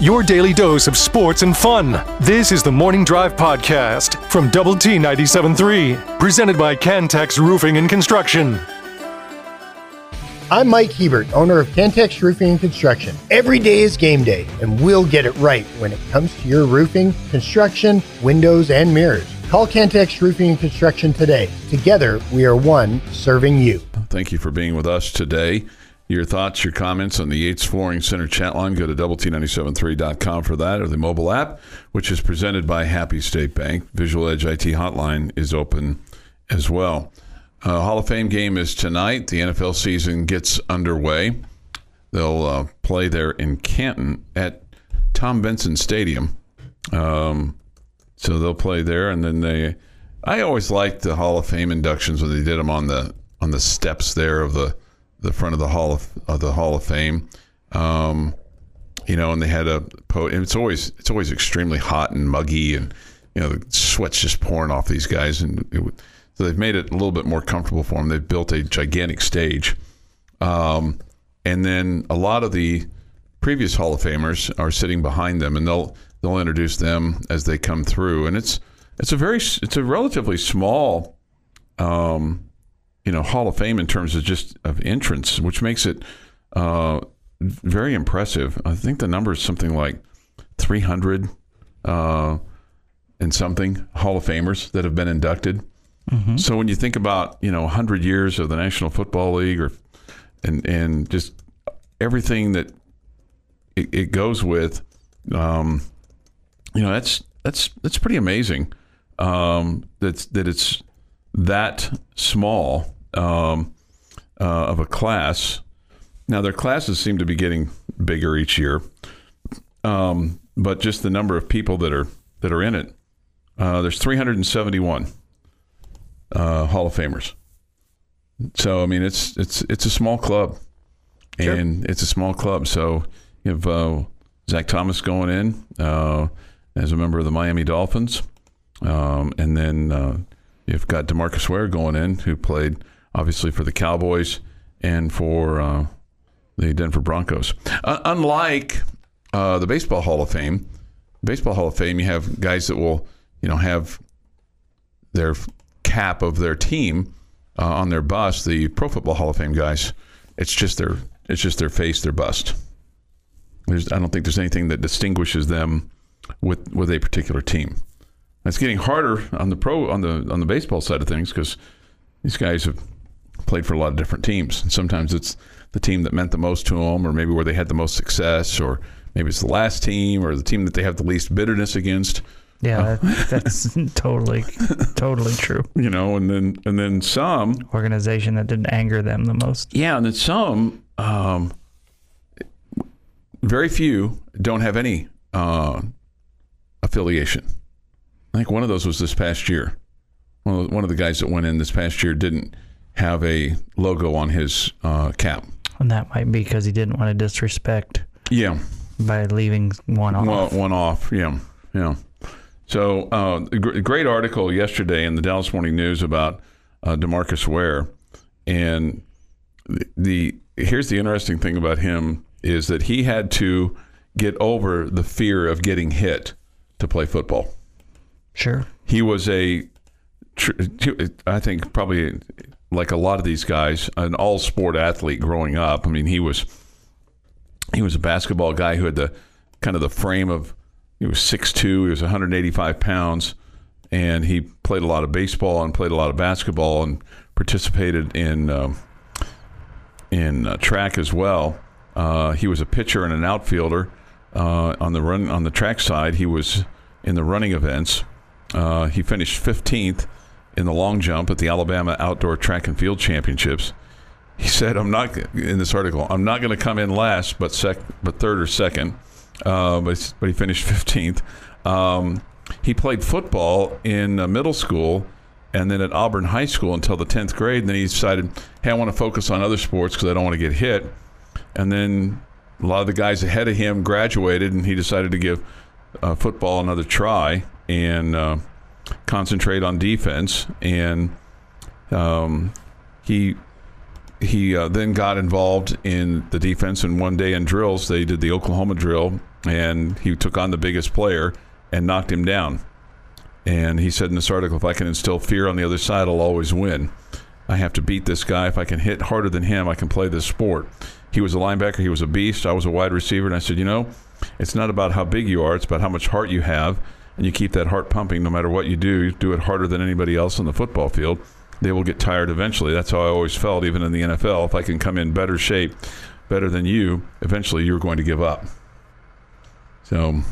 your daily dose of sports and fun. This is the Morning Drive Podcast from Double T 97.3, presented by Cantex Roofing and Construction. I'm Mike Hebert, owner of Cantex Roofing and Construction. Every day is game day, and we'll get it right when it comes to your roofing, construction, windows, and mirrors. Call Cantex Roofing and Construction today. Together, we are one serving you. Thank you for being with us today. Your thoughts, your comments on the Yates Flooring Center chat line, go to double T973.com for that or the mobile app, which is presented by Happy State Bank. Visual Edge IT hotline is open as well. Uh, Hall of Fame game is tonight. The NFL season gets underway. They'll uh, play there in Canton at Tom Benson Stadium. Um, so they'll play there, and then they. I always liked the Hall of Fame inductions when they did them on the on the steps there of the the front of the Hall of, of the Hall of Fame. Um, you know, and they had a po- and it's always it's always extremely hot and muggy, and you know the sweat's just pouring off these guys, and it, so they've made it a little bit more comfortable for them. They've built a gigantic stage, um, and then a lot of the previous Hall of Famers are sitting behind them, and they'll they'll introduce them as they come through, and it's it's a very it's a relatively small. Um, you know Hall of Fame in terms of just of entrance, which makes it uh, very impressive. I think the number is something like 300 uh, and something Hall of Famers that have been inducted. Mm-hmm. So when you think about you know 100 years of the National Football League, or and and just everything that it, it goes with, um, you know that's that's that's pretty amazing. Um, that's that it's that small um, uh, of a class. Now their classes seem to be getting bigger each year, um, but just the number of people that are that are in it. Uh, there's 371 uh, Hall of Famers. So I mean, it's it's it's a small club, sure. and it's a small club. So you have uh, Zach Thomas going in uh, as a member of the Miami Dolphins, um, and then uh, You've got Demarcus Ware going in, who played obviously for the Cowboys and for uh, the Denver Broncos. Uh, unlike uh, the Baseball Hall of Fame, Baseball Hall of Fame, you have guys that will, you know, have their cap of their team uh, on their bust. The Pro Football Hall of Fame guys, it's just their it's just their face, their bust. There's, I don't think there's anything that distinguishes them with with a particular team. It's getting harder on the pro on the on the baseball side of things because these guys have played for a lot of different teams, and sometimes it's the team that meant the most to them, or maybe where they had the most success, or maybe it's the last team, or the team that they have the least bitterness against. Yeah, uh, that's totally, totally true. You know, and then and then some organization that didn't anger them the most. Yeah, and then some, um, very few don't have any uh, affiliation. I think one of those was this past year. One of, one of the guys that went in this past year didn't have a logo on his uh, cap. And that might be because he didn't want to disrespect. Yeah. By leaving one off. Well, one off. Yeah. Yeah. So, uh, great article yesterday in the Dallas Morning News about uh, Demarcus Ware, and the, the here's the interesting thing about him is that he had to get over the fear of getting hit to play football. Sure. He was a, I think probably like a lot of these guys, an all sport athlete growing up. I mean, he was he was a basketball guy who had the kind of the frame of he was 6'2", he was 185 pounds, and he played a lot of baseball and played a lot of basketball and participated in uh, in uh, track as well. Uh, he was a pitcher and an outfielder uh, on the run on the track side. He was in the running events. Uh, he finished 15th in the long jump at the Alabama Outdoor Track and Field Championships. He said, "I'm not in this article. I'm not going to come in last, but sec, but third or second. Uh, but but he finished 15th. Um, he played football in uh, middle school." and then at Auburn High School until the 10th grade. And then he decided, hey, I want to focus on other sports because I don't want to get hit. And then a lot of the guys ahead of him graduated, and he decided to give uh, football another try and uh, concentrate on defense. And um, he he uh, then got involved in the defense. And one day in drills, they did the Oklahoma drill and he took on the biggest player and knocked him down. And he said in this article, if I can instill fear on the other side, I'll always win. I have to beat this guy. If I can hit harder than him, I can play this sport. He was a linebacker. He was a beast. I was a wide receiver. And I said, you know, it's not about how big you are. It's about how much heart you have. And you keep that heart pumping no matter what you do. You do it harder than anybody else on the football field. They will get tired eventually. That's how I always felt, even in the NFL. If I can come in better shape, better than you, eventually you're going to give up. So,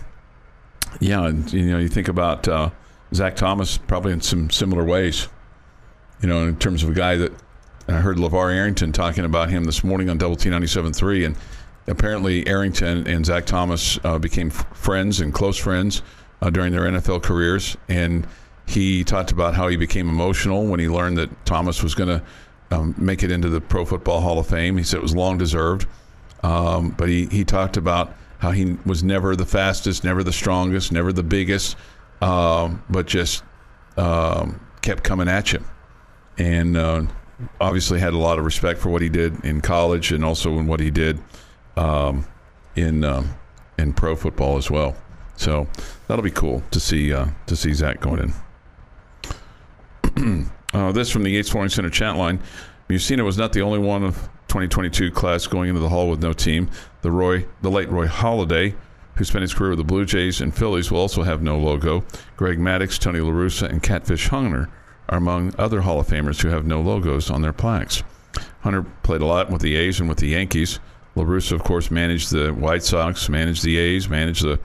yeah, and, you know, you think about uh, Zach Thomas probably in some similar ways. You know, in terms of a guy that I heard LaVar Arrington talking about him this morning on Double T 97.3, and apparently Arrington and Zach Thomas uh, became f- friends and close friends uh, during their NFL careers. And he talked about how he became emotional when he learned that Thomas was going to um, make it into the Pro Football Hall of Fame. He said it was long deserved. Um, but he, he talked about how he was never the fastest, never the strongest, never the biggest, um, but just um, kept coming at you. And uh, obviously had a lot of respect for what he did in college and also in what he did um, in in pro football as well. So that'll be cool to see uh, to see Zach going in. uh, this from the Yates Flooring Center chat line. Mussina was not the only one of 2022 class going into the hall with no team. The Roy, the late Roy Halladay, who spent his career with the Blue Jays and Phillies, will also have no logo. Greg Maddux, Tony La Russa, and Catfish Hunter are among other Hall of Famers who have no logos on their plaques. Hunter played a lot with the A's and with the Yankees. La Russa, of course, managed the White Sox, managed the A's, managed the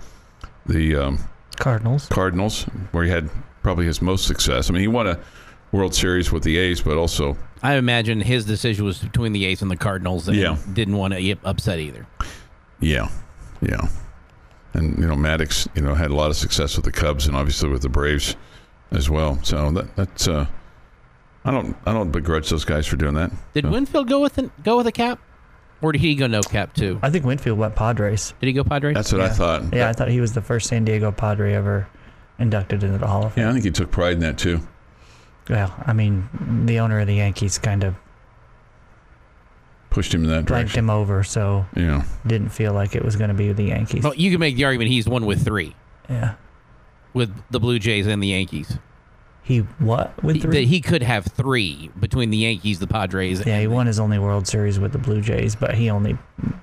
the um, Cardinals. Cardinals, where he had probably his most success. I mean, he won a World Series with the A's, but also I imagine his decision was between the A's and the Cardinals, and Yeah. didn't want to upset either. Yeah, yeah, and you know Maddux, you know, had a lot of success with the Cubs and obviously with the Braves as well. So that that's uh, I don't I don't begrudge those guys for doing that. Did So, Winfield go with an, go with a cap, or did he go no cap too? I think Winfield went Padres. Did he go Padres? That's what I thought. Yeah, I thought he was the first San Diego Padre ever inducted into the Hall of Fame. Yeah, I think he took pride in that too. Well, I mean, the owner of the Yankees kind of Pushed him in that blanked direction. him over, so Yeah, didn't feel like it was going to be the Yankees. Well, you can make the argument he's one with three, Yeah. with the Blue Jays and the Yankees. He what with three? That he could have three between the Yankees, the Padres. yeah, he won his only World Series with the Blue Jays, but he only,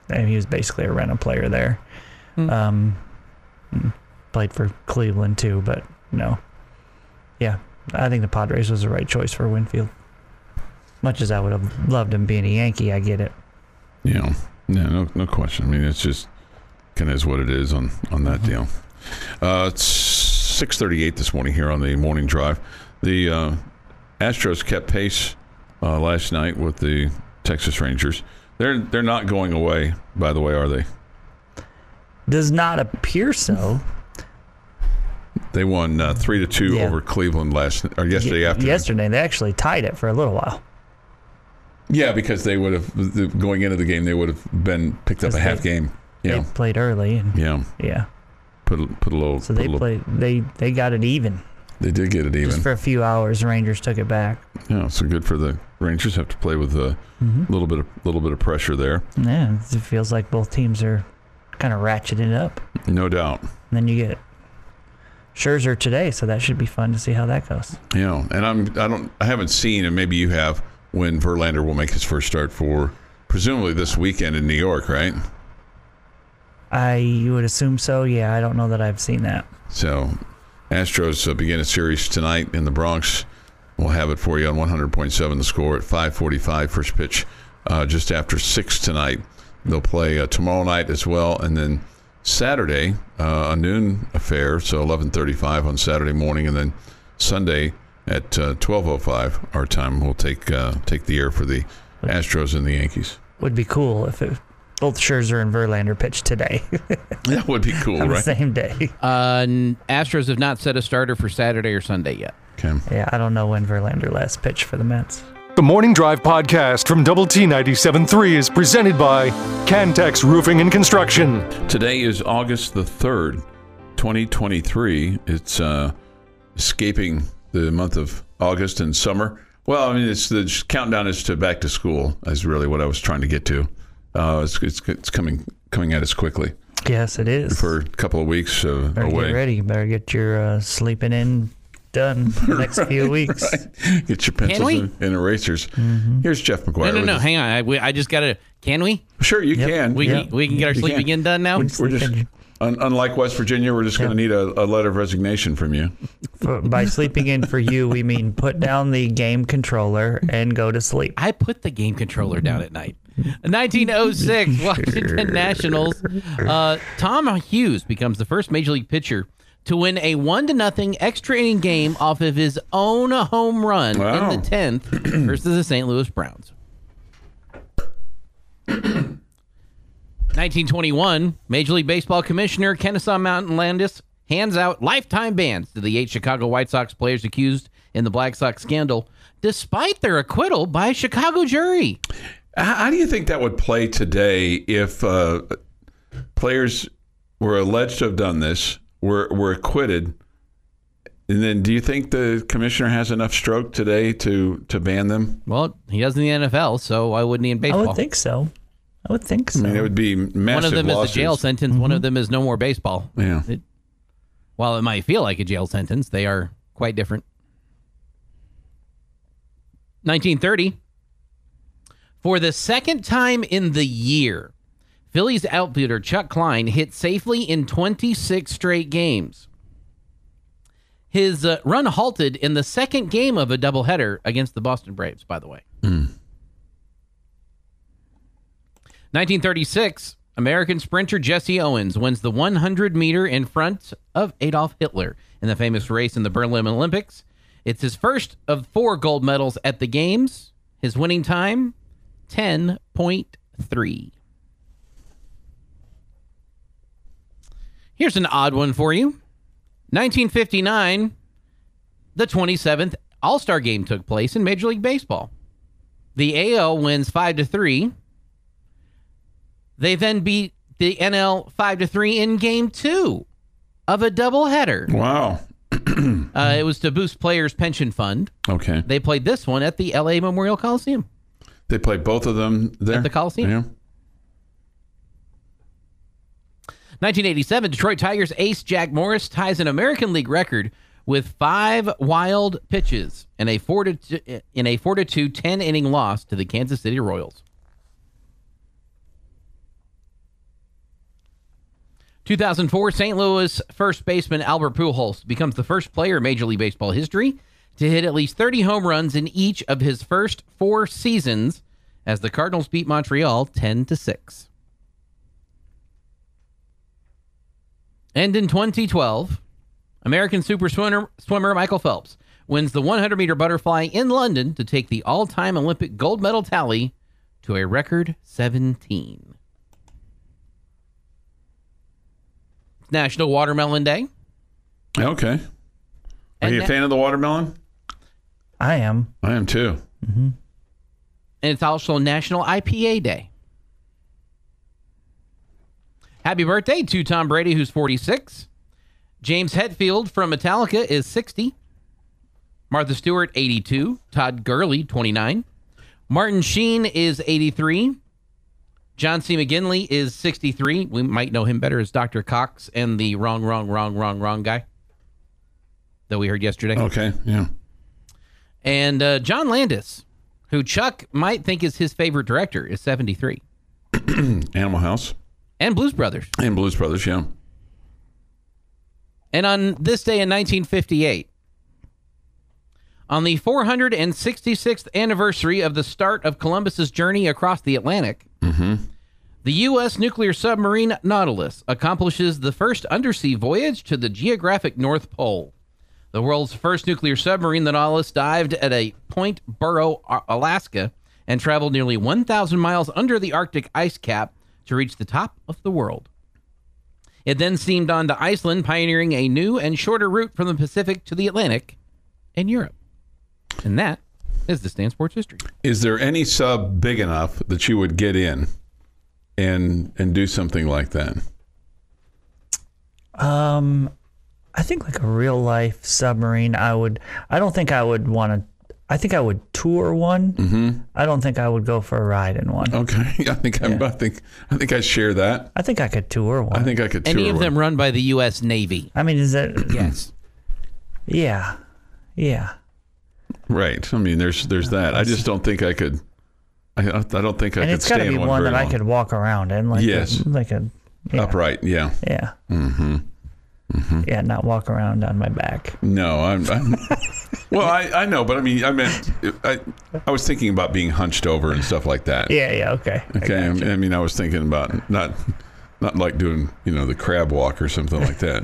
I mean, he was basically a rental player there. Hmm. Um, mm, played for Cleveland too, but no. Yeah, I think the Padres was the right choice for Winfield. Much as I would have loved him being a Yankee, I get it. you know, yeah, no, no question. I mean, it's just kind of is what it is on on that deal. Uh, it's six thirty eight this morning here on the morning drive. The uh, Astros kept pace uh, last night with the Texas Rangers. They're they're not going away, by the way, are they? Does not appear so. They won uh, three to two Yeah. over Cleveland last or yesterday Ye- afternoon. Yesterday, they actually tied it for a little while. Yeah, because they would have going into the game, they would have been picked up a half they- game. Yeah, They played early, and yeah. yeah, Put a, put a little. so they little, played. They they got it even. They did get it even. Just for a few hours, Rangers took it back. Yeah, so good for the Rangers. Have to play with a Mm-hmm. little bit of little bit of pressure there, Yeah, it feels like both teams are kind of ratcheting up. no doubt. And then you get Scherzer today, so that should be fun to see how that goes. Yeah, and I'm I don't I haven't seen, and maybe you have when Verlander will make his first start for presumably this weekend in New York, right? I you would assume so. Yeah, I don't know that I've seen that. So, Astros uh, begin a series tonight in the Bronx. We'll have it for you on 100.7 the score at 5:45 first pitch uh, just after 6 tonight. They'll play uh, tomorrow night as well and then Saturday uh, a noon affair, so 11:35 on Saturday morning and then Sunday at uh, 12:05 our time we'll take uh, take the air for the Astros and the Yankees. Would be cool if it, both Scherzer and Verlander pitched today That would be cool, on the right? same day. Uh, Astros have not set a starter for Saturday or Sunday yet. Okay. Yeah, I don't know when Verlander last pitched for the Mets. The Morning Drive podcast from Double T 97.3 is presented by Cantex Roofing and Construction. Today is August the 3rd, 2023. It's uh, escaping the month of August and summer. Well, I mean, it's the countdown is to back to school, is really what I was trying to get to. Uh, it's, it's, it's coming coming at us quickly. Yes, it is. for a couple of weeks uh, better away. get ready. You better get your uh, sleeping in done the next few weeks. Get your pencils and, and erasers. Here's Jeff McGuire. No, no, no. his- Hang on. I, we, I just got to. Can we? Sure, you Yep. can. We, Yeah. can, we can get our You sleeping can. in done now? We're just, Sleeping- un, unlike West Virginia, we're just going to need a, a letter of resignation from you. For, by sleeping in for you, we mean put down the game controller and go to sleep. I put the game controller down at night. 1906, Washington Nationals. Uh, Tom Hughes becomes the first major league pitcher to win a one to nothing extra inning game off of his own home run Wow. in the tenth versus the St. Louis Browns. 1921, Major League Baseball Commissioner Kenesaw Mountain Landis hands out lifetime bans to the eight Chicago White Sox players accused in the Black Sox scandal, despite their acquittal by a Chicago jury. How, how do you think that would play today if uh, players were alleged to have done this, were, were acquitted? And then do you think the commissioner has enough stroke today to, to ban them? Well, he does in the NFL, so why wouldn't he in baseball? I baseball? would think so. I would think so. I mean, it would be massive one of them is a jail sentence. One of them is no more baseball. Yeah. It- while it might feel like a jail sentence, they are quite different. 1930. For the second time in the year, Phillies outfielder Chuck Klein hit safely in 26 straight games. His uh, run halted in the second game of a doubleheader against the Boston Braves, by the way. 1936, American sprinter Jesse Owens wins the 100 meter in front of Adolf Hitler in the famous race in the Berlin Olympics. It's his first of four gold medals at the Games. His winning time, 10.3. Here's an odd one for you. 1959, the 27th All Star game took place in Major League Baseball. The AL wins 5 to 3. They then beat the NL 5 to 3 in game 2 of a doubleheader. Wow. Uh, it was to boost players' pension fund. Okay. They played this one at the LA Memorial Coliseum. They play both of them there? At the Coliseum. Yeah. 1987, Detroit Tigers ace Jack Morris ties an American League record with five wild pitches in a four to two, in a four to two 10 inning loss to the Kansas City Royals. 2004, St. Louis first baseman Albert Pujols becomes the first player in Major League Baseball history to hit at least 30 home runs in each of his first four seasons as the Cardinals beat Montreal 10 to 6. And in 2012, American super swimmer, swimmer Michael Phelps wins the 100 meter butterfly in London to take the all time Olympic gold medal tally to a record 17. National Watermelon Day. Okay. Are And you a fan of the watermelon? I am. I am too. Mm-hmm. And it's also National IPA Day. Happy birthday to Tom Brady, who's 46. James Hetfield from Metallica is 60. Martha Stewart, 82. Todd Gurley, 29. Martin Sheen is 83. John C. McGinley is 63. We might know him better as Dr. Cox and the wrong, wrong, wrong, wrong, wrong guy that we heard yesterday. Okay. Yeah. And uh, John Landis, who Chuck might think is his favorite director, is 73. Animal House And Blues Brothers. and Blues Brothers. Yeah. And on this day in 1958, on the 466th anniversary of the start of Columbus's journey across the Atlantic, the U.S. nuclear submarine Nautilus accomplishes the first undersea voyage to the geographic North Pole. The world's first nuclear submarine, the Nautilus, dived at a Point Barrow, Alaska, and traveled nearly 1,000 miles under the Arctic ice cap to reach the top of the world. It then steamed on to Iceland, pioneering a new and shorter route from the Pacific to the Atlantic and Europe. And that is the Stan Sports History. Is there any sub big enough that you would get in and and do something like that? Um, I think like a real life submarine. I would. I don't think I would want to. I think I would tour one. Mm-hmm. I don't think I would go for a ride in one. Okay, I think I'm, I think I think I share that. I think I could tour one. I think I could. Any tour of them run by the U.S. Navy? I mean, is that? Yes. Yeah, yeah. Right. I mean, there's there's that. I just don't think I could. I, I don't think I and could it's got stay to be in one, one very that I could walk around in, like Yes. a, like a yeah, upright. Yeah. yeah, mm-hmm. Yeah, not walk around on my back. No, I'm. I'm well, I, I know, but I mean, I meant I I was thinking about being hunched over and stuff like that. Yeah, yeah, okay. I Okay. I, gotcha. mean, I was thinking about not not like doing you know the crab walk or something like that.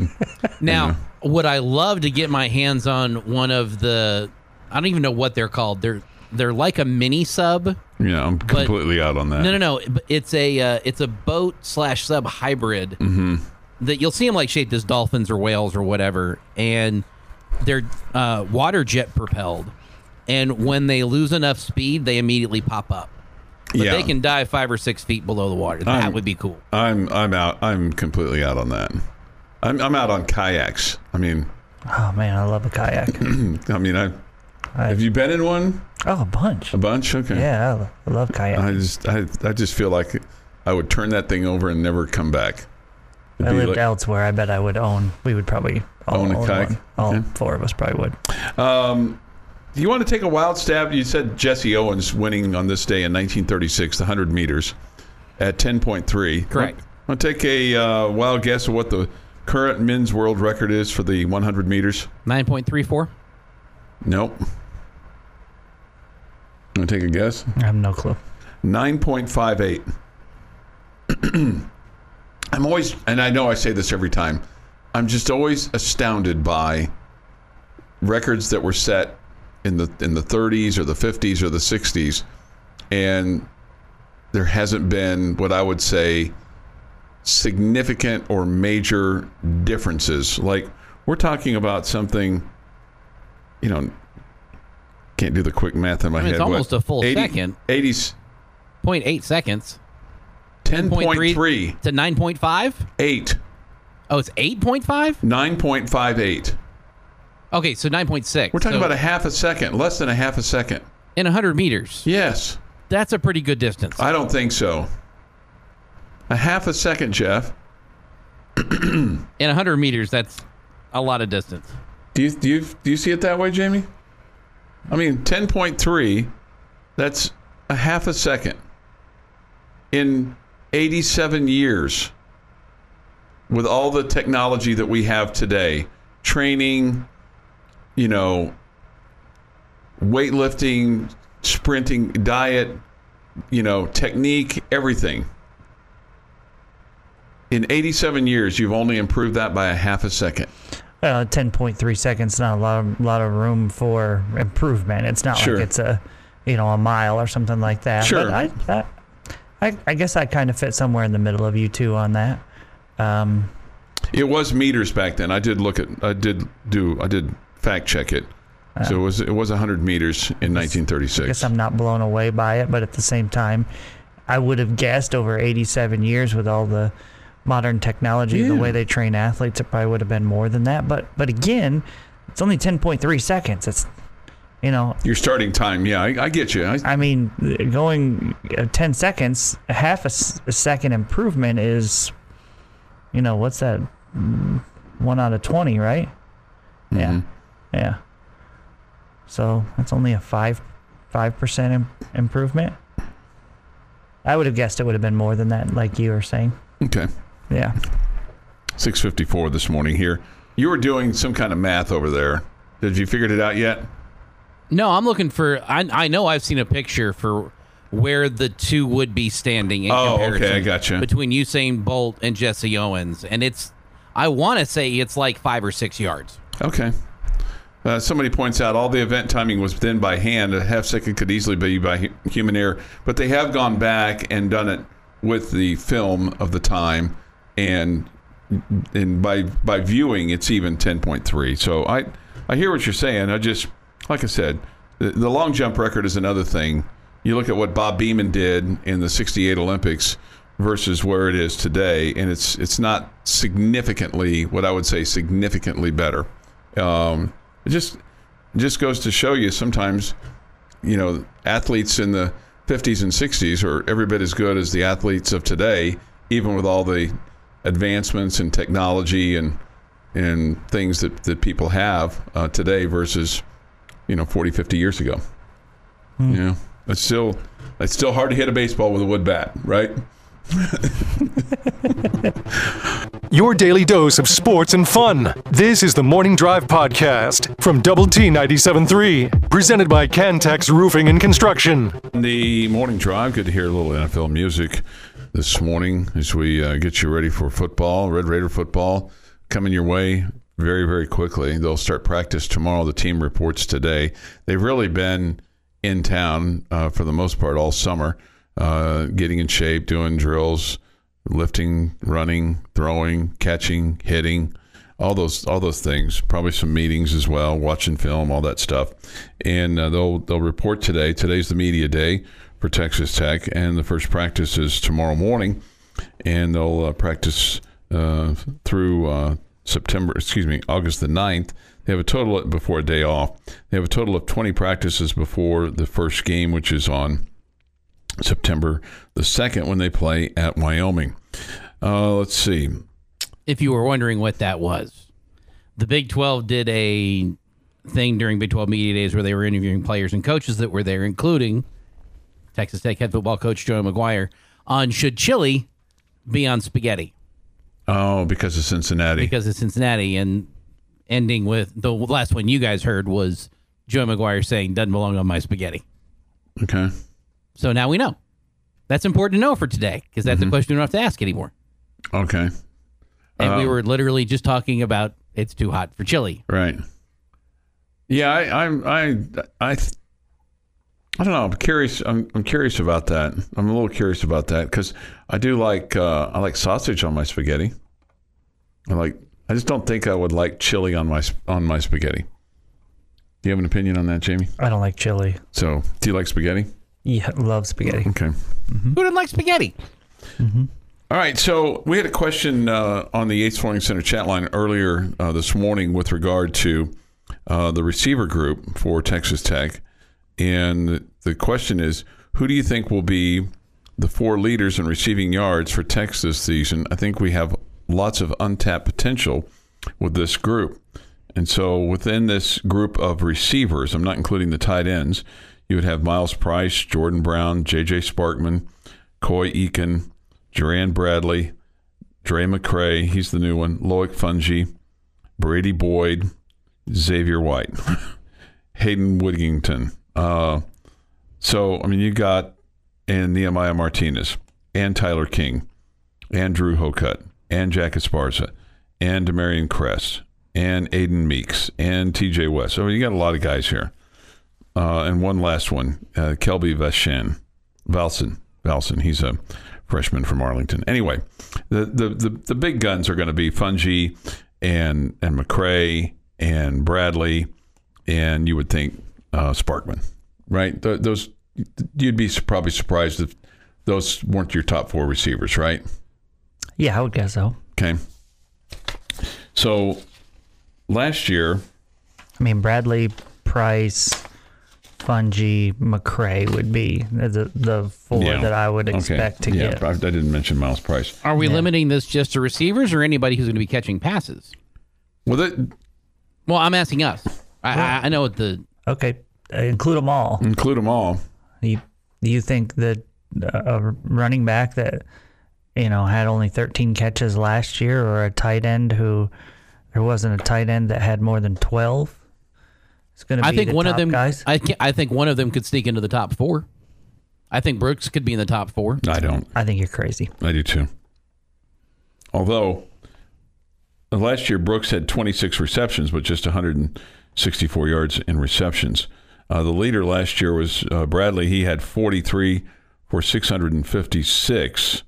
Now, would I love to get my hands on one of the? I don't even know what they're called. They're they're like a mini sub. Yeah, I'm completely out on that. No, no, no. It's a uh, it's a boat slash sub hybrid Mm-hmm. That you'll see them like shaped as dolphins or whales or whatever, and they're uh, water jet propelled. And when they lose enough speed, they immediately pop up. But Yeah. they can dive five or six feet below the water. That I'm- would be cool. I'm I'm out. I'm completely out on that. I'm I'm out on kayaks. I mean, Oh man, I love a kayak. I mean, I I- have you been in one oh, a bunch. a bunch? Okay. Yeah, I lo- I love kayak. I just I I just feel like I would turn that thing over and never come back. It'd I be lived like- elsewhere. I bet I would own. We would probably all Own a kayak? one. All Okay. four of us probably would. Um, do you want to take a wild stab? You said Jesse Owens winning on this day in 1936, the 100 meters at 10.3. Correct. Want to take a uh, wild guess of what the current men's world record is for the 100 meters? Nine point three four. Nope. Want to take a guess? I have no clue. 9.58. I'm always, and I know I say this every time, I'm just always astounded by records that were set in the in the 30s or the 50s or the 60s, and there hasn't been what I would say significant or major differences. Like we're talking about something, you know, can't do the quick math in my I mean, head. it's almost what, a full 80 second. 80s. 0.8 seconds 10.3, to 9.5. 8, Oh, it's 8.5. 9.58. Okay, so 9.6. We're talking So about a half a second, less than a half a second. in 100 meters. Yes, That's a pretty good distance. I don't think so. A half a second, Jeff. in 100 meters, that's a lot of distance. Do you do you do you see it that way, Jamie? I mean, 10.3, that's a half a second. In 87 years, with all the technology that we have today, training, you know, weightlifting, sprinting, diet, you know, technique, everything. In 87 years, you've only improved that by a half a second. Uh, ten point three seconds. Not a lot of lot of room for improvement. It's not Sure. like it's a, you know, a mile or something like that. Sure. But I, I, I, I guess I kind of fit somewhere in the middle of you two on that. Um, It was meters back then. I did look at. I did do. I did fact check it. So it was it was 100 meters in 1936. I guess I'm not blown away by it, but at the same time, I would have guessed over 87 years with all the modern technology, the way they train athletes, it probably would have been more than that. But but again, it's only 10.3 seconds. It's you know, Your starting time, yeah, I, I get you. I, I mean, going uh, 10 seconds, a half a, s- a second improvement is, you know, what's that? Mm, One out of 20, right? Yeah. Mhm. Yeah. So that's only a 5 5% Im- improvement. I would have guessed it would have been more than that, like you were saying. Okay, Yeah. 6:54 this morning here. You were doing some kind of math over there. Did you figured it out yet? No, I'm looking for. I, I know I've seen a picture for where the two would be standing in Oh, okay, I gotcha. between Usain Bolt and Jesse Owens, and it's. I want to say it's like five or six yards. Okay. Uh, somebody points out all the event timing was then by hand. A half second could easily be by human error, but they have gone back and done it with the film of the time, and and by by viewing, it's even ten point three. So I I hear what you're saying. I just like I said, the, the long jump record is another thing. You look at what Bob Beamon did in the '68 Olympics versus where it is today, and it's it's not significantly what I would say significantly better. Um, it just just goes to show you sometimes, you know, athletes in the 50s and 60s are every bit as good as the athletes of today, even with all the advancements in technology and and things that, that people have uh, today versus, you know, 40, 50 years ago. You know, it's still it's still hard to hit a baseball with a wood bat, right? Your daily dose of sports and fun. This is the Morning Drive Podcast from Double T 97.3, presented by Cantex Roofing and Construction. The morning drive. Good to hear a little NFL music this morning as we uh, get you ready for football. Red Raider football coming your way very, very quickly. They'll start practice tomorrow. The team reports today. They've really been in town uh, for the most part all summer, uh, getting in shape, doing drills, lifting, running, throwing, catching, hitting. All those, all those things. Probably some meetings as well, watching film, all that stuff. And uh, they'll they'll report today. Today's the media day for Texas Tech, and the first practice is tomorrow morning, and they'll uh, practice uh, through uh, September, excuse me, August the 9th. They have a total of, before a day off. They have a total of 20 practices before the first game, which is on September the 2nd when they play at Wyoming. Uh, let's see. if you were wondering what that was. The Big 12 did a thing during Big 12 Media Days where they were interviewing players and coaches that were there, including Texas Tech head football coach Joe McGuire, on should chili be on spaghetti Oh, because of Cincinnati. because of Cincinnati, and ending with the last one you guys heard was Joe McGuire saying doesn't belong on my spaghetti. okay. So now we know. That's important to know for today because that's a mm-hmm. question we don't have to ask anymore. Okay. And we uh, were literally just talking about it's too hot for chili. Right. Yeah, I, I'm. I. I. th- I don't know. I'm curious. I'm, I'm curious about that. I'm a little curious about that because I do like. Uh, I like sausage on my spaghetti. I like. I just don't think I would like chili on my on my spaghetti. Do you have an opinion on that, Jamie? I don't like chili. So, do you like spaghetti? Yeah, love spaghetti. Okay. Who doesn't like spaghetti? All right, so we had a question uh, on the Yates Flooring Center chat line earlier uh, this morning with regard to uh, the receiver group for Texas Tech, and the question is, who do you think will be the four leaders in receiving yards for Texas this season? I think we have lots of untapped potential with this group, and so within this group of receivers, I'm not including the tight ends. You would have Myles Price, Jordan Brown, J.J. Sparkman, Coy Eakin, Jerand Bradley, Drae McCray, he's the new one, Loic Fouonji, Brady Boyd, Xavier White, Hayden Woodington. Uh, so, I mean, you got, and Nehemiah Martinez, and Tyler King, and Drew Hocutt, and Jack Esparza, and Demarion Kress, and Aiden Meeks, and TJ West. So, you got a lot of guys here. Uh, and one last one, uh, Kelby Veshan, Valson. Valson, he's a freshman from Arlington. Anyway, the the the, the big guns are going to be Fouonji and and McCray and Bradley, and you would think uh, Sparkman, right? Th- those you'd be probably surprised if those weren't your top four receivers, right? Yeah, I would guess so. Okay. So last year, I mean, Bradley, Price, Fouonji, McCray would be the the four Yeah. that I would expect to yeah, get. I, I didn't mention Myles Price. Are we Yeah. limiting this just to receivers or anybody who's going to be catching passes? Well, that Well, I'm asking us. I, I, I know what the Okay, include them all. include them all. You, do you think that uh, a running back that you know had only 13 catches last year, or a tight end who there wasn't a tight end that had more than 12? It's going to be I think the one of them. guys. I ca- I think one of them could sneak into the top four. I think Brooks could be in the top four. I don't. I think you're crazy. I do too. Although last year Brooks had 26 receptions, but just 164 yards in receptions. Uh, the leader last year was uh, Bradley. He had 43 for 656.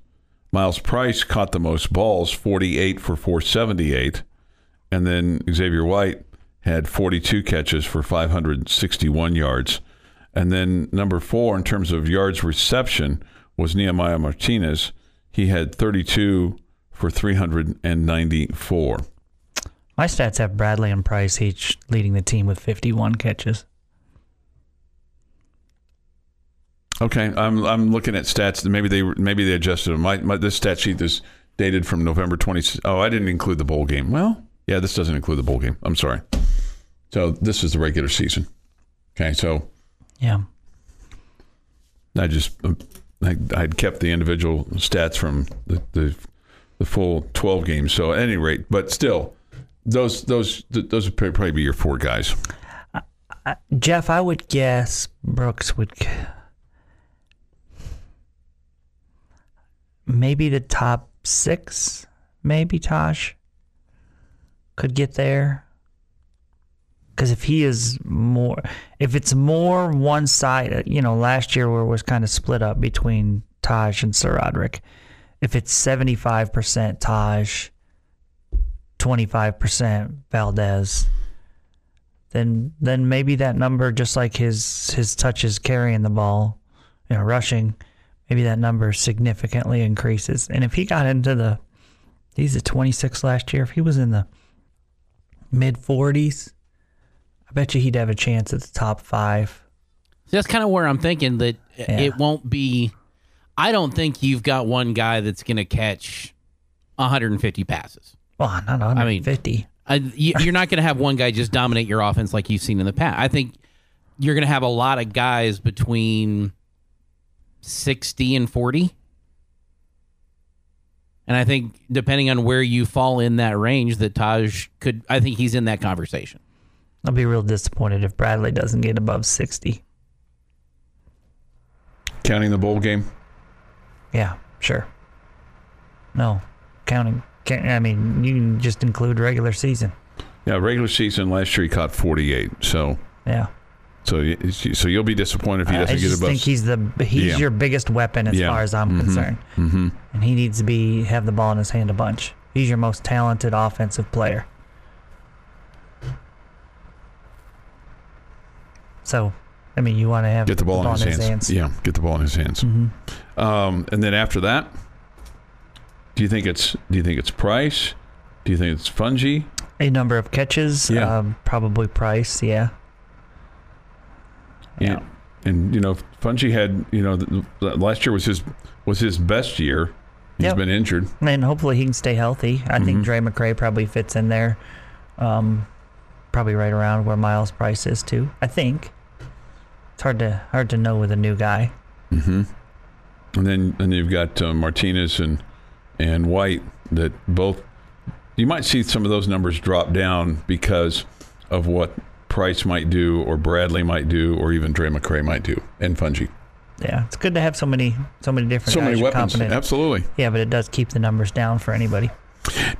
Myles Price caught the most balls, 48 for 478. And then Xavier White had 42 catches for 561 yards. And then number four, in terms of yards reception, was Nehemiah Martinez. He had 32 for 394. My stats have Bradley and Price each leading the team with 51 catches. Okay, I'm I'm looking at stats. Maybe they maybe they adjusted them. My, my this stat sheet is dated from November 20. Oh, I didn't include the bowl game. Well, yeah, this doesn't include the bowl game. I'm sorry. So this is the regular season. Okay, so Yeah. I just um, I, I'd kept the individual stats from the, the the full 12 games. So at any rate, but still, those those those would probably be your four guys. Uh, uh, Jeff, I would guess Brooks would maybe the top six, maybe Tahj could get there. Because if he is more, if it's more one side, you know, last year where it was kind of split up between Tahj and SaRodorick. If it's 75% Tahj, 25% Valdez, then then maybe that number, just like his his touches carrying the ball, you know, rushing, maybe that number significantly increases. And if he got into the, he's at 26 last year. If he was in the mid 40s, I bet you he'd have a chance at the top five. So that's kind of where I'm thinking that Yeah. it won't be. I don't think you've got one guy that's going to catch 150 passes. Well, not 150. I, you, you're not going to have one guy just dominate your offense like you've seen in the past. I think you're going to have a lot of guys between 60 and 40. And I think depending on where you fall in that range, that Tahj could, I think he's in that conversation. I'll be real disappointed if Bradley doesn't get above 60. Counting the bowl game. Yeah, sure. No, counting. Can, I mean, you can just include regular season. Yeah, regular season last year he caught 48. So Yeah. So so you'll be disappointed if he doesn't get just above. think he's the he's Yeah. your biggest weapon as Yeah. far as I'm Mhm. concerned, hmm and he needs to be have the ball in his hand a bunch. He's your most talented offensive player. So, I mean, you want to have Get the ball, in his, hands. Yeah, get the ball in his hands. Mm-hmm. Um, and then after that, do you think it's do you think it's Price? Do you think it's Fouonji? A number of catches, Yeah. um, probably Price. Yeah. Yeah. And you know, Fouonji had you know the, the- last year was his was his best year. He's Yep. been injured. And hopefully he can stay healthy. I think Mhm. Drae McCray probably fits in there. Um, probably right around where Myles Price is too. I think. It's hard to hard to know with a new guy. Mm-hmm. And then and you've got uh, Martinez and and White that both you might see some of those numbers drop down because of what Price might do or Bradley might do or even Drae McCray might do and Fouonji. Yeah, it's good to have so many so many different So many weapons. confident. Absolutely. Yeah, but it does keep the numbers down for anybody.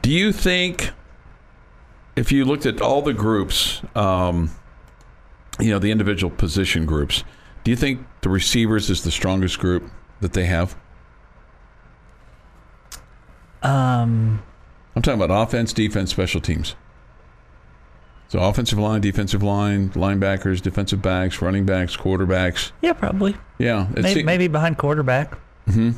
Do you think if you looked at all the groups, um, you know, the individual position groups, do you think the receivers is the strongest group that they have? Um, I'm talking about offense, defense, special teams. So offensive line, defensive line, linebackers, defensive backs, running backs, quarterbacks. yeah, probably. Yeah, Maybe, se- maybe behind quarterback. Hmm.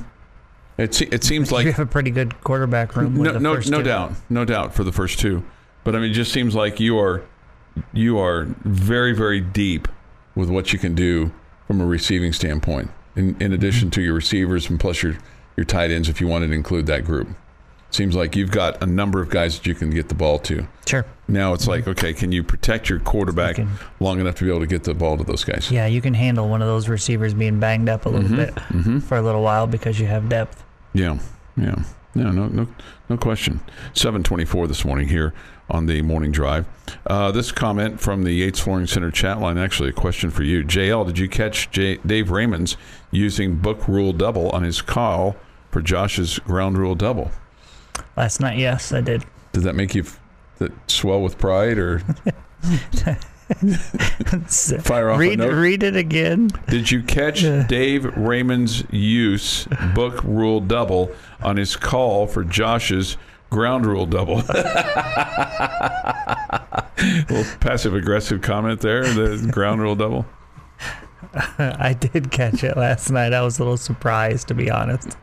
it, se- it seems like you have a pretty good quarterback room. No, no, no two. doubt, no doubt for the first two. But I mean, it just seems like you are you are very, very deep with what you can do from a receiving standpoint. In, in addition to your receivers and plus your your tight ends, if you wanted to include that group, seems like you've got a number of guys that you can get the ball to. Sure. Now it's like, okay, can you protect your quarterback You long enough to be able to get the ball to those guys? Yeah, you can handle one of those receivers being banged up a little Mm-hmm. bit for a little while because you have depth. Yeah, yeah, yeah. No, no, no question. Seven twenty-four this morning here on the morning drive. Uh, this comment from the Yates Flooring Center chat line. Actually, a question for you, JL. Did you catch J- Dave Raymond's using book rule double on his call for Josh's ground rule double? Last night, yes, I did. Did that make you f- that swell with pride, or fire off read, read it again. Did you catch Dave Raymond's use book rule double on his call for Josh's ground rule double? little passive aggressive comment there. The ground rule double. I did catch it last night. I was a little surprised, to be honest.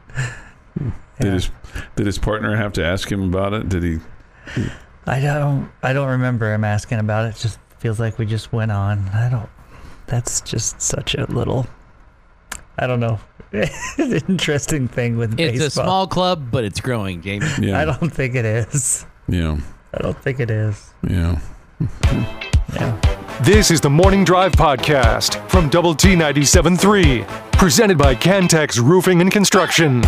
Did his did his partner have to ask him about it? Did he? I don't. I don't remember him asking about it. it Just feels like we just went on. I don't. That's just such a little. I don't know. interesting thing with It's baseball. a small club, but it's growing, Jamie. Yeah. I don't think it is. Yeah. I don't think it is. Yeah. Yeah. This is the Morning Drive Podcast from Double T 97.3, presented by Cantex Roofing and Construction.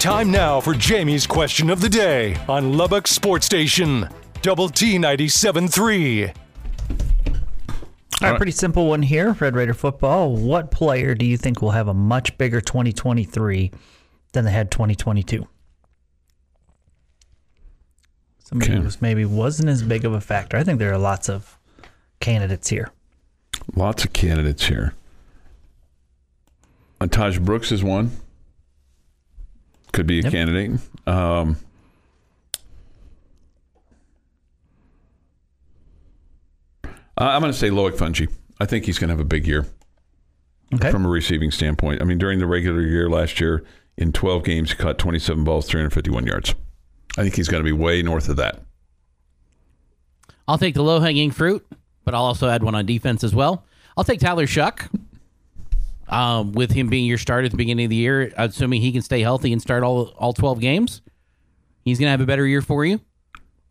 Time now for Jamie's question of the day on Lubbock Sports Station, Double T 97.3. All right, pretty simple one here. Red Raider football. What player do you think will have a much bigger 2023 than they had 2022? Somebody Okay. who maybe wasn't as big of a factor. I think there are lots of candidates here. Lots of candidates here. Tahj Brooks is one. Could be a Yep. candidate. Um, I'm going to say Loic Fouonji. I think he's going to have a big year Okay. from a receiving standpoint. I mean, during the regular year last year, in 12 games, he caught 27 balls, 351 yards. I think he's going to be way north of that. I'll take the low hanging fruit, but I'll also add one on defense as well. I'll take Tyler Shough. Um, with him being your starter at the beginning of the year, assuming he can stay healthy and start all all twelve games, he's going to have a better year for you.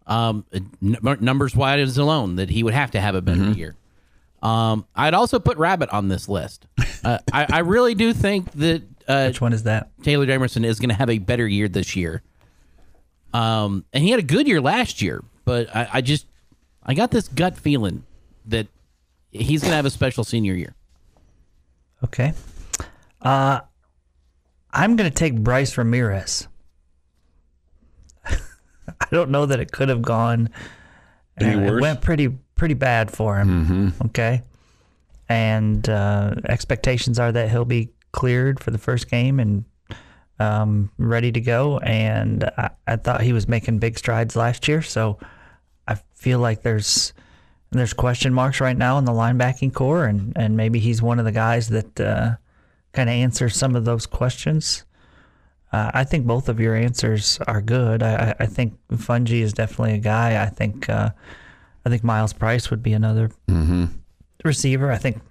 Um, n- numbers wise alone that he would have to have a better year. Um, I'd also put Rabbit on this list. Uh, I, I really do think that uh, Which one is that? Taylor Jamerson is going to have a better year this year. Um, and he had a good year last year, but I, I just I got this gut feeling that he's going to have a special senior year. Okay. Uh, I'm going to take Bryce Ramirez. I don't know that it could have gone. Any uh? It went pretty pretty bad for him. Okay. And uh, expectations are that he'll be cleared for the first game and um, ready to go. And I, I thought he was making big strides last year, so I feel like there's there's question marks right now in the linebacking core, and, and maybe he's one of the guys that uh, kind of answers some of those questions. Uh, I think both of your answers are good. I, I I think Fouonji is definitely a guy. I think uh, I think Myles Price would be another receiver. I think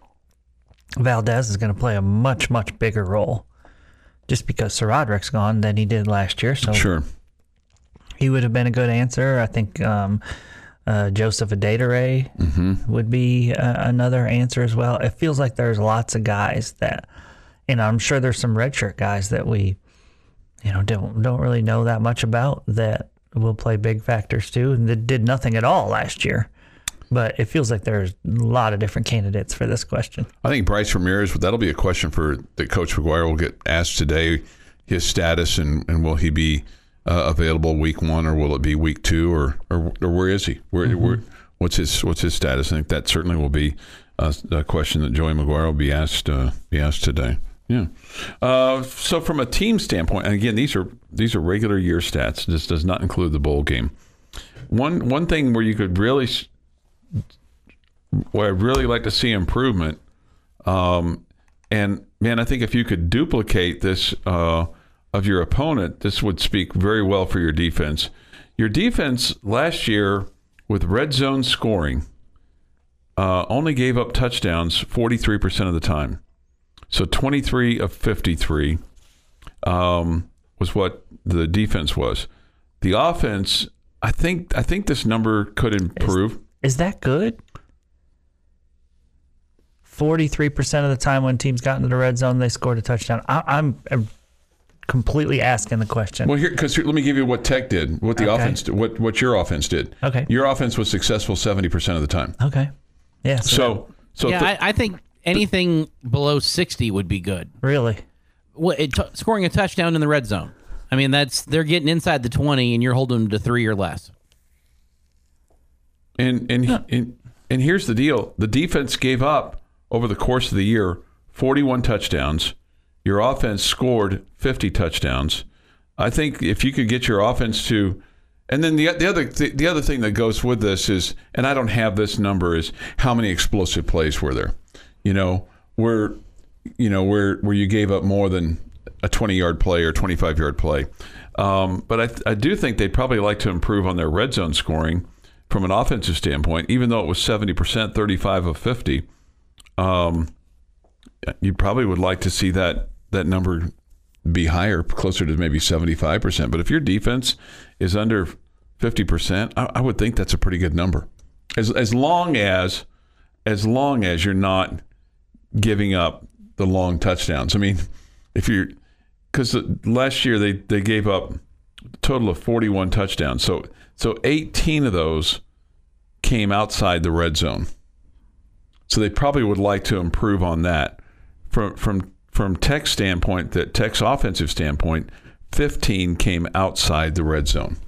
Valdez is going to play a much much bigger role, just because SaRodorick's gone than he did last year. So Sure. he would have been a good answer. I think um, uh, Joseph Adedire would be uh, another answer as well. It feels like there's lots of guys that, you know, I'm sure there's some redshirt guys that we, you know, don't don't really know that much about that will play big factors too, and that did nothing at all last year. But it feels like there's a lot of different candidates for this question. I think Bryce Ramirez, that'll be a question for that Coach McGuire will get asked today. His status and, and will he be uh, available week one or will it be week two or or, or where is he? Where, where what's his what's his status? I think that certainly will be a, a question that Joey McGuire will be asked uh, be asked today. Yeah. Uh, so from a team standpoint, and again, these are these are regular year stats. This does not include the bowl game. One one thing where you could really where I'd really like to see improvement. Um, and man, I think if you could duplicate this uh, of your opponent, this would speak very well for your defense. Your defense last year with red zone scoring uh, only gave up touchdowns 43% of the time. So 23 of 53 um, was what the defense was. The offense, I think, I think this number could improve. Is that good? Forty-three percent of the time when teams got into the red zone, they scored a touchdown. I, I'm completely asking the question. Well, here, because let me give you what Tech did, what the Okay. offense, did, what what your offense did. Okay. Your offense was successful seventy percent of the time. Okay, yeah. So, So, so yeah, th- I, I think anything below sixty would be good. really, What, it, t- scoring a touchdown in the red zone. I mean, that's they're getting inside the twenty, and you're holding them to three or less. and and, and and here's the deal: the defense gave up over the course of the year forty-one touchdowns. Your offense scored fifty touchdowns. I think if you could get your offense to, and then the the other the, the other thing that goes with this is, and I don't have this number, is how many explosive plays were there? You know, where you know where where you gave up more than a 20 yard play or 25 yard play. Um, but I, I do think they'd probably like to improve on their red zone scoring from an offensive standpoint, even though it was 70%, 35 of 50, um, you probably would like to see that that number be higher, closer to maybe 75%. But if your defense is under 50%, I, I would think that's a pretty good number. As as long as as long as you're not giving up the long touchdowns. I mean, if you're because last year they, they gave up a total of 41 touchdowns. So so 18 of those came outside the red zone. So they probably would like to improve on that. From from from Tech's standpoint, that Tech's offensive standpoint, 15 came outside the red zone.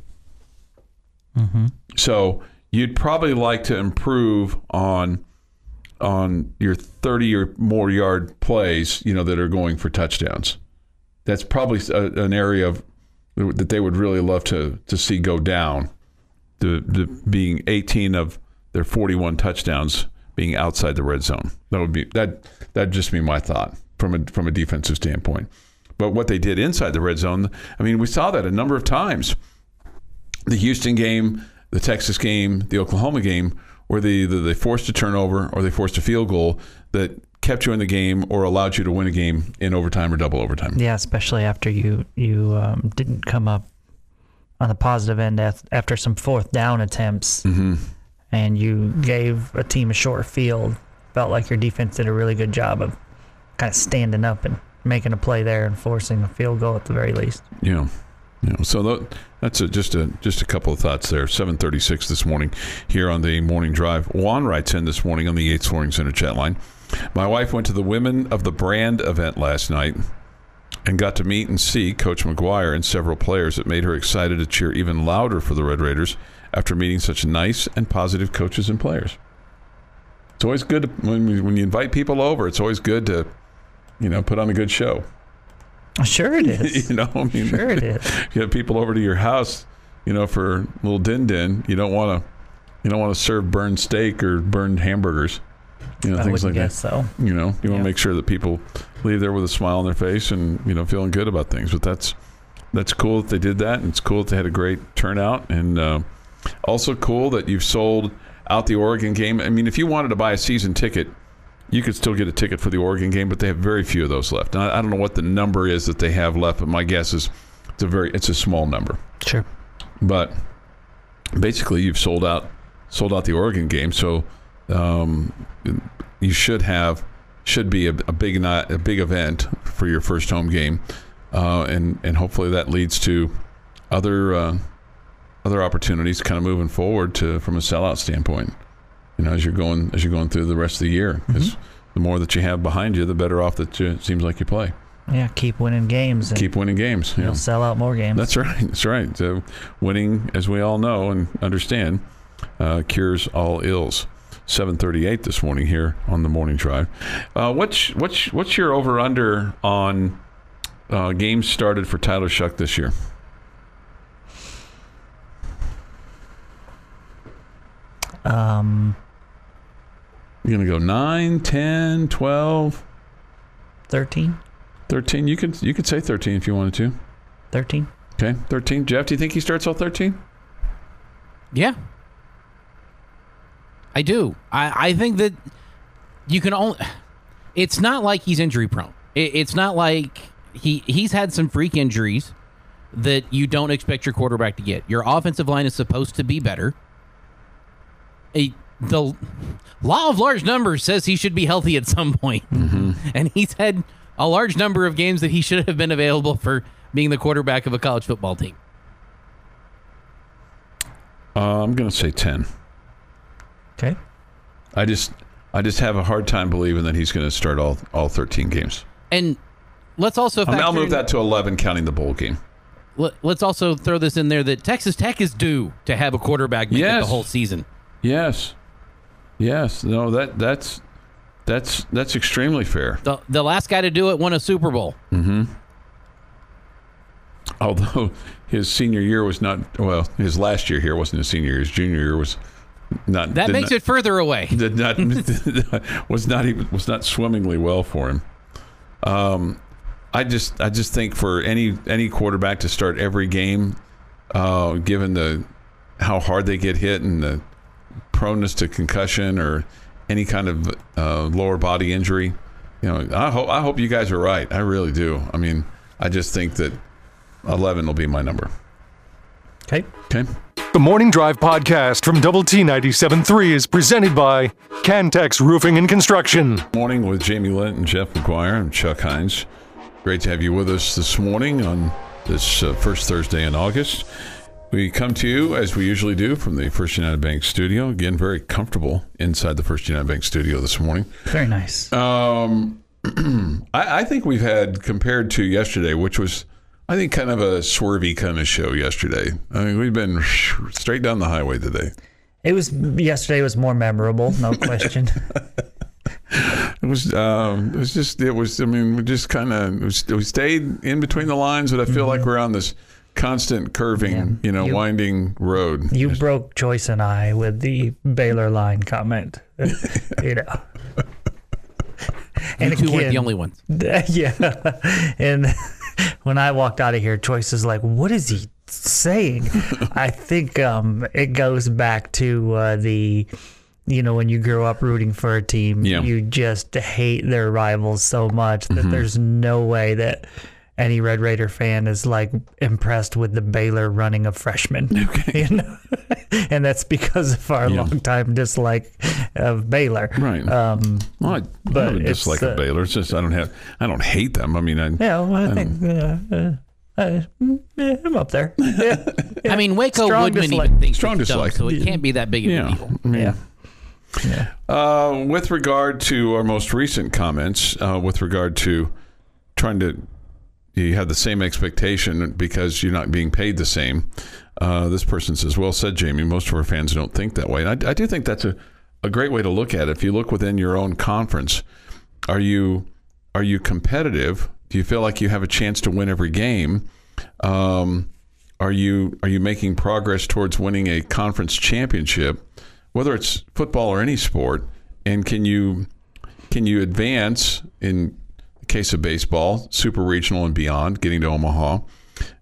Mm-hmm. So you'd probably like to improve on on your 30 or more yard plays, you know, that are going for touchdowns. That's probably a, an area of that they would really love to to see go down. The, the being 18 of their 41 touchdowns being outside the red zone. That would be that that'd just be my thought from a from a defensive standpoint. But what they did inside the red zone, I mean, we saw that a number of times. The Houston game, the Texas game, the Oklahoma game, where they either they forced a turnover or they forced a field goal that kept you in the game or allowed you to win a game in overtime or double overtime. Yeah, especially after you you um, didn't come up on the positive end after some fourth down attempts, Mm-hmm. and you gave a team a short field. Felt like your defense did a really good job of kind of standing up and making a play there and forcing a field goal at the very least. Yeah. Know, so that's a, just a just a couple of thoughts there. Seven thirty six this morning here on the morning drive. Juan writes in this morning on the Yates Flooring Center chat line. My wife went to the Women of the Brand event last night and got to meet and see Coach McGuire and several players. It made her excited to cheer even louder for the Red Raiders after meeting such nice and positive coaches and players. It's always good to, when when you invite people over. It's always good to you know put on a good show. Sure, it is. you know, I mean, Sure, it is. you have people over to your house, you know, for a little din din. You don't want to, you don't want to serve burned steak or burned hamburgers, you know, I things like guess that. so. You know, you want to make sure that people leave there with a smile on their face and you know feeling good about things. But that's that's cool that they did that, and it's cool that they had a great turnout, and uh, also cool that you've sold out the Oregon game. I mean, if you wanted to buy a season ticket. You could still get a ticket for the Oregon game, but they have very few of those left. And I, I don't know what the number is that they have left, but my guess is it's a very it's a small number. Sure. But basically, you've sold out sold out the Oregon game, so um, you should have should be a, a big ni- a big event for your first home game, uh, and and hopefully that leads to other uh, other opportunities, kind of moving forward to from a sellout standpoint. You know, as you're going as you're going through the rest of the year, because the more that you have behind you, the better off that you, it seems like you play. Yeah, keep winning games and Keep winning games. Yeah. you'll sell out more games. That's right. That's right. So winning, as we all know and understand, uh, cures all ills. 7:38 this morning here on the morning drive. Uh, what's what's what's your over under on uh, games started for Tyler Shough this year? um, You're gonna go 9, 10, 12, 13? 13. You could you could say 13 if you wanted to. 13? Okay, 13. Jeff, do you think he starts all 13? Yeah. I do. I, I think that you can only. It's not like he's injury prone. It, it's not like he he's had some freak injuries that you don't expect your quarterback to get. Your offensive line is supposed to be better. A, the law of large numbers says he should be healthy at some point. and he's had a large number of games that he should have been available for being the quarterback of a college football team. Uh, I'm gonna say 10. Okay. I just I just have a hard time believing that he's going to start all all 13 games. And let's also I mean, I'll move in- that to 11, counting the bowl game. Let, let's also throw this in there that Texas Tech is due to have a quarterback make Yes. the whole season. Yes, yes. No, that that's that's that's extremely fair. The the last guy to do it won a Super Bowl. Mm-hmm. Although his senior year was not well, his last year here wasn't his senior year. His junior year was not. That makes not, it further away. did not was not even was not swimmingly well for him. Um, I just I just think for any any quarterback to start every game, uh, given the how hard they get hit and the proneness to concussion or any kind of uh, lower body injury. You know, I hope I hope you guys are right. I really do. I mean, I just think that 11 will be my number. Okay. Okay. The Morning Drive podcast from Double T 97.3 is presented by Cantex Roofing and Construction. Morning with Jamie Lent and Jeff McGuire. I'm Chuck Heinz. Great to have you with us this morning on this uh, first Thursday in August. We come to you as we usually do from the First United Bank studio. Again, very comfortable inside the First United Bank studio this morning. Very nice. Um, I, I think we've had compared to yesterday, which was, I think, kind of a swervy kind of show yesterday. I mean, we've been straight down the highway today. It was yesterday was more memorable, no question. It was, um, it was just, it was. I mean, we just kind of we stayed in between the lines, but I feel like we're on this constant curving, Yeah. you know, You- winding road. You broke Joyce and I with the Baylor line comment. you know. You two weren't the only ones. yeah. And when I walked out of here, Joyce is like, "What is he saying?" I think um, it goes back to uh, the, you know, when you grow up rooting for a team, Yeah. you just hate their rivals so much that there's no way that any Red Raider fan is like impressed with the Baylor running of freshmen. You know? and that's because of our Yeah. long time dislike of Baylor. Right. Um, Well, I, but I don't it's, dislike uh, a Baylor. It's just I don't have, I don't hate them. I mean, I, Yeah, well, I think uh, uh, uh, mm, yeah, I'm up there. Yeah, I mean, Waco Strong Woodman dislike. even thinks Strong it's dumb, dislike. so it can't be that big of a yeah. deal. I mean, yeah. yeah. Uh, with regard to our most recent comments, uh, with regard to trying to, you have the same expectation because you're not being paid the same. Uh, this person says, "Well said, Jamie. Most of our fans don't think that way." And I, I do think that's a, a great way to look at it. If you look within your own conference, are you are you competitive? Do you feel like you have a chance to win every game? Um, are you are you making progress towards winning a conference championship, whether it's football or any sport? And can you can you advance in case of baseball, super regional and beyond, getting to Omaha?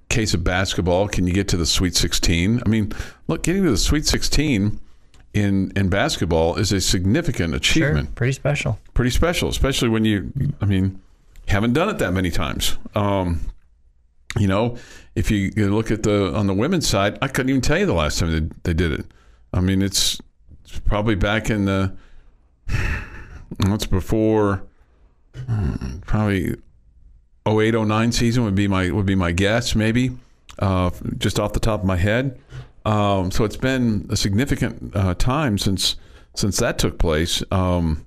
Case of basketball, can you get to the Sweet 16? I mean, look, getting to the Sweet 16 in in basketball is a significant Sure, achievement pretty special. pretty special, especially when you, I mean, haven't done it that many times. Um, you know, if you, you look at the on the women's side, I couldn't even tell you the last time they, they did it. I mean, it's, it's probably back in the, that's before, probably 08, 09 season would be my would be my guess, maybe, uh, just off the top of my head. Um, so it's been a significant uh, time since since that took place. Um,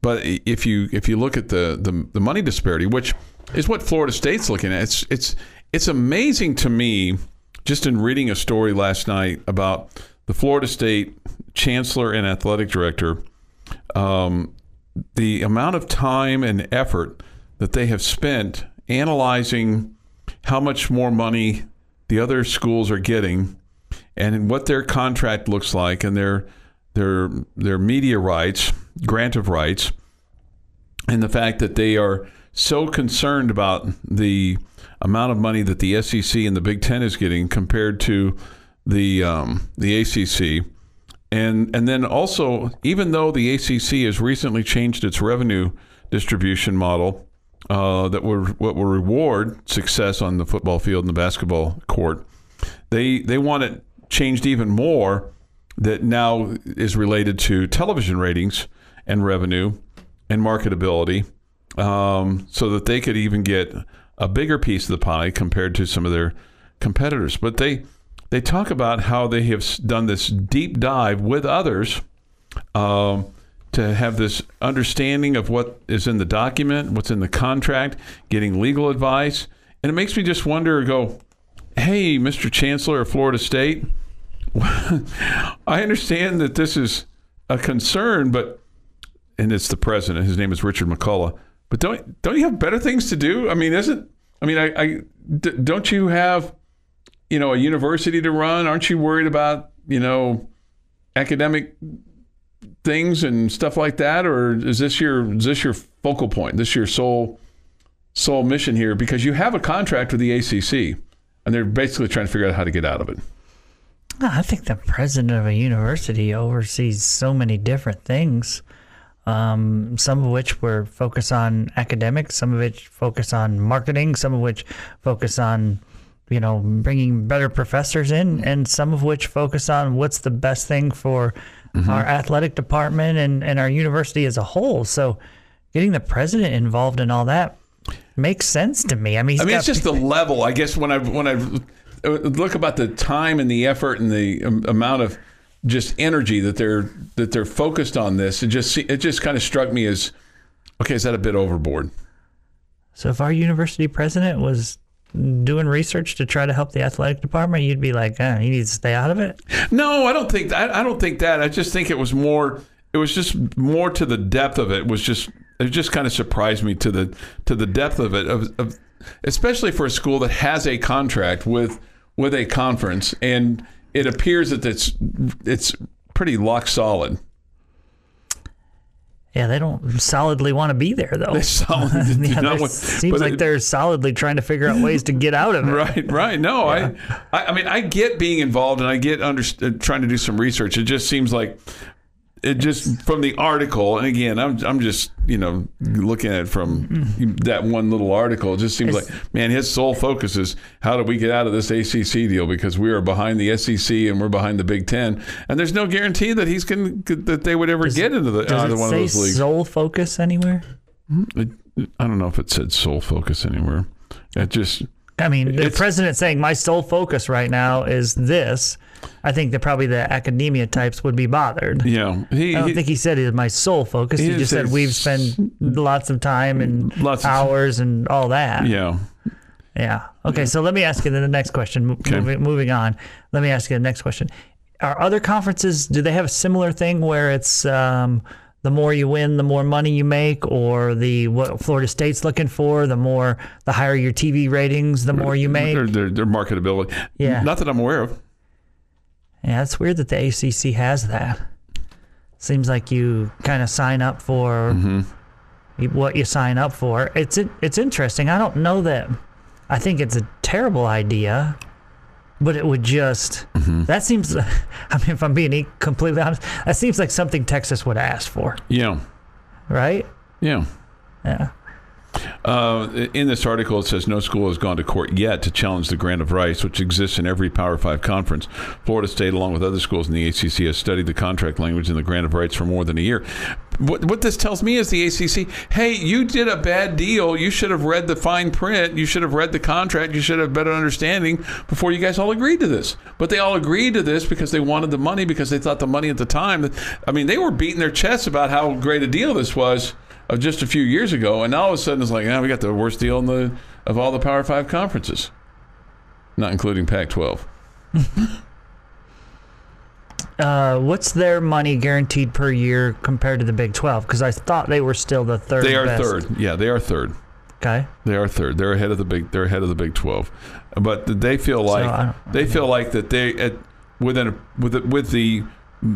but if you if you look at the, the the money disparity, which is what Florida State's looking at, it's it's it's amazing to me. Just in reading a story last night about the Florida State chancellor and athletic director, um, the amount of time and effort that they have spent analyzing how much more money the other schools are getting and what their contract looks like and their their their media rights, grant of rights, and the fact that they are so concerned about the amount of money that the SEC and the Big Ten is getting compared to the um, the ACC, and and then also even though the ACC has recently changed its revenue distribution model uh, that will what will reward success on the football field and the basketball court, they they want it changed even more that now is related to television ratings and revenue and marketability um, so that they could even get a bigger piece of the pie compared to some of their competitors. But they they talk about how they have done this deep dive with others um, to have this understanding of what is in the document, what's in the contract, getting legal advice, and it makes me just wonder. Go, hey, Mr. Chancellor of Florida State, I understand that this is a concern, but and it's the president. His name is Richard McCullough. But don't don't you have better things to do? I mean, isn't I mean, I, I d- don't you have you know a university to run? Aren't you worried about you know academic things and stuff like that, or is this your is this your focal point? This your sole sole mission here? Because you have a contract with the ACC, and they're basically trying to figure out how to get out of it. I think the president of a university oversees so many different things. Um, some of which were focus on academics, some of which focus on marketing, some of which focus on, you know, bringing better professors in, and some of which focus on what's the best thing for our athletic department and, and our university as a whole. So, getting the president involved in all that makes sense to me. I mean, he's I mean, got it's just the level. I guess when I when I look about the time and the effort and the um, amount of just energy that they're that they're focused on this, it just it just kind of struck me as okay, is that a bit overboard? So if our university president was doing research to try to help the athletic department, you'd be like, eh, he needs to stay out of it. No, I don't think I, I don't think that. I just think it was more. It was just more to the depth of it. Was just it just kind of surprised me to the to the depth of it of, of especially for a school that has a contract with with a conference and it appears that it's it's pretty lock solid. Yeah, they don't solidly want to be there though. They solidly yeah, want- seems like it- they're solidly trying to figure out ways to get out of it. Right, right. No, I, I, I mean, I get being involved and I get under, uh, trying to do some research. It just seems like it just from the article, and again, I'm, I'm just you know looking at it from that one little article. It just seems It's- like man, his sole focus is how do we get out of this ACC deal because we are behind the SEC and we're behind the Big Ten, and there's no guarantee that he's going that they would ever get into the Does either it one of those leagues. sole focus anywhere? I don't know if it said sole focus anywhere. It just I mean, the It's- president saying my sole focus right now is this. I think that probably the academia types would be bothered. Yeah, he, I don't he- think he said it was my sole focus. He, He just said we've spent lots of time and Lots of- hours and all that. yeah. Yeah. Okay. So let me ask you the next question. Okay. Moving, moving on. Let me ask you the next question. Are other conferences do they have a similar thing where it's um, the more you win, the more money you make, or the what Florida State's looking for, the more the higher your TV ratings, the more you make? Their, their, their marketability. Yeah. Not that I'm aware of. Yeah, it's weird that the ACC has that. Seems like you kind of sign up for you- what you sign up for. It's it, it's interesting. I don't know that. I think it's a terrible idea, but it would just. Mm-hmm. That seems. I mean, if I'm being completely honest, that seems like something Texas would ask for, Yeah. right? Yeah. Yeah. Uh, in this article, it says no school has gone to court yet to challenge the grant of rights, which exists in every Power Five conference. Florida State, along with other schools in the ACC, has studied the contract language in the grant of rights for more than a year. What, what this tells me is the ACC, hey, you did a bad deal. You should have read the fine print. You should have read the contract. You should have better understanding before you guys all agreed to this. But they all agreed to this because they wanted the money because they thought the money at the time. I mean, they were beating their chests about how great a deal this was of just a few years ago, and now all of a sudden it's like, yeah, we got the worst deal in the of all the Power Five conferences, not including Pac-12. Uh, what's their money guaranteed per year compared to the Big Twelve? Because I thought they were still the third. They are best. third. Yeah, they are third. Okay. They are third. They're ahead of the big. They're ahead of the Big Twelve, but they feel like don't- they feel like that they at within a, with the, with the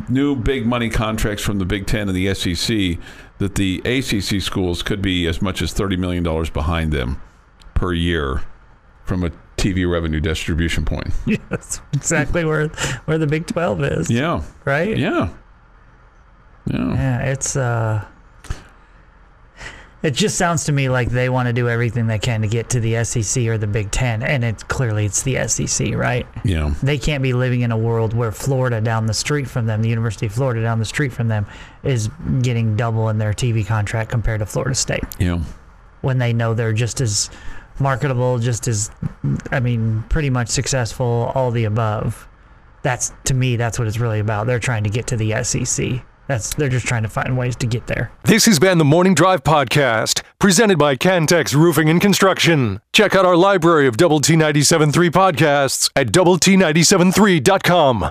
new big money contracts from the Big Ten and the SEC that the ACC schools could be as much as thirty million dollars behind them per year from a TV revenue distribution point. Yeah, that's exactly where where the Big Twelve is. Yeah, Right. yeah, yeah. Yeah, it's uh it just sounds to me like they want to do everything they can to get to the SEC or the Big 10 and it's clearly it's the SEC, right? Yeah. They can't be living in a world where Florida down the street from them, the University of Florida down the street from them is getting double in their TV contract compared to Florida State Yeah. when they know they're just as marketable, just as I mean, pretty much successful, all the above. That's to me that's what it's really about. They're trying to get to the SEC. That's they're just trying to find ways to get there. This has been the Morning Drive Podcast, presented by Cantex Roofing and Construction. Check out our library of Double T 97.3 podcasts at Double T 97.3.com.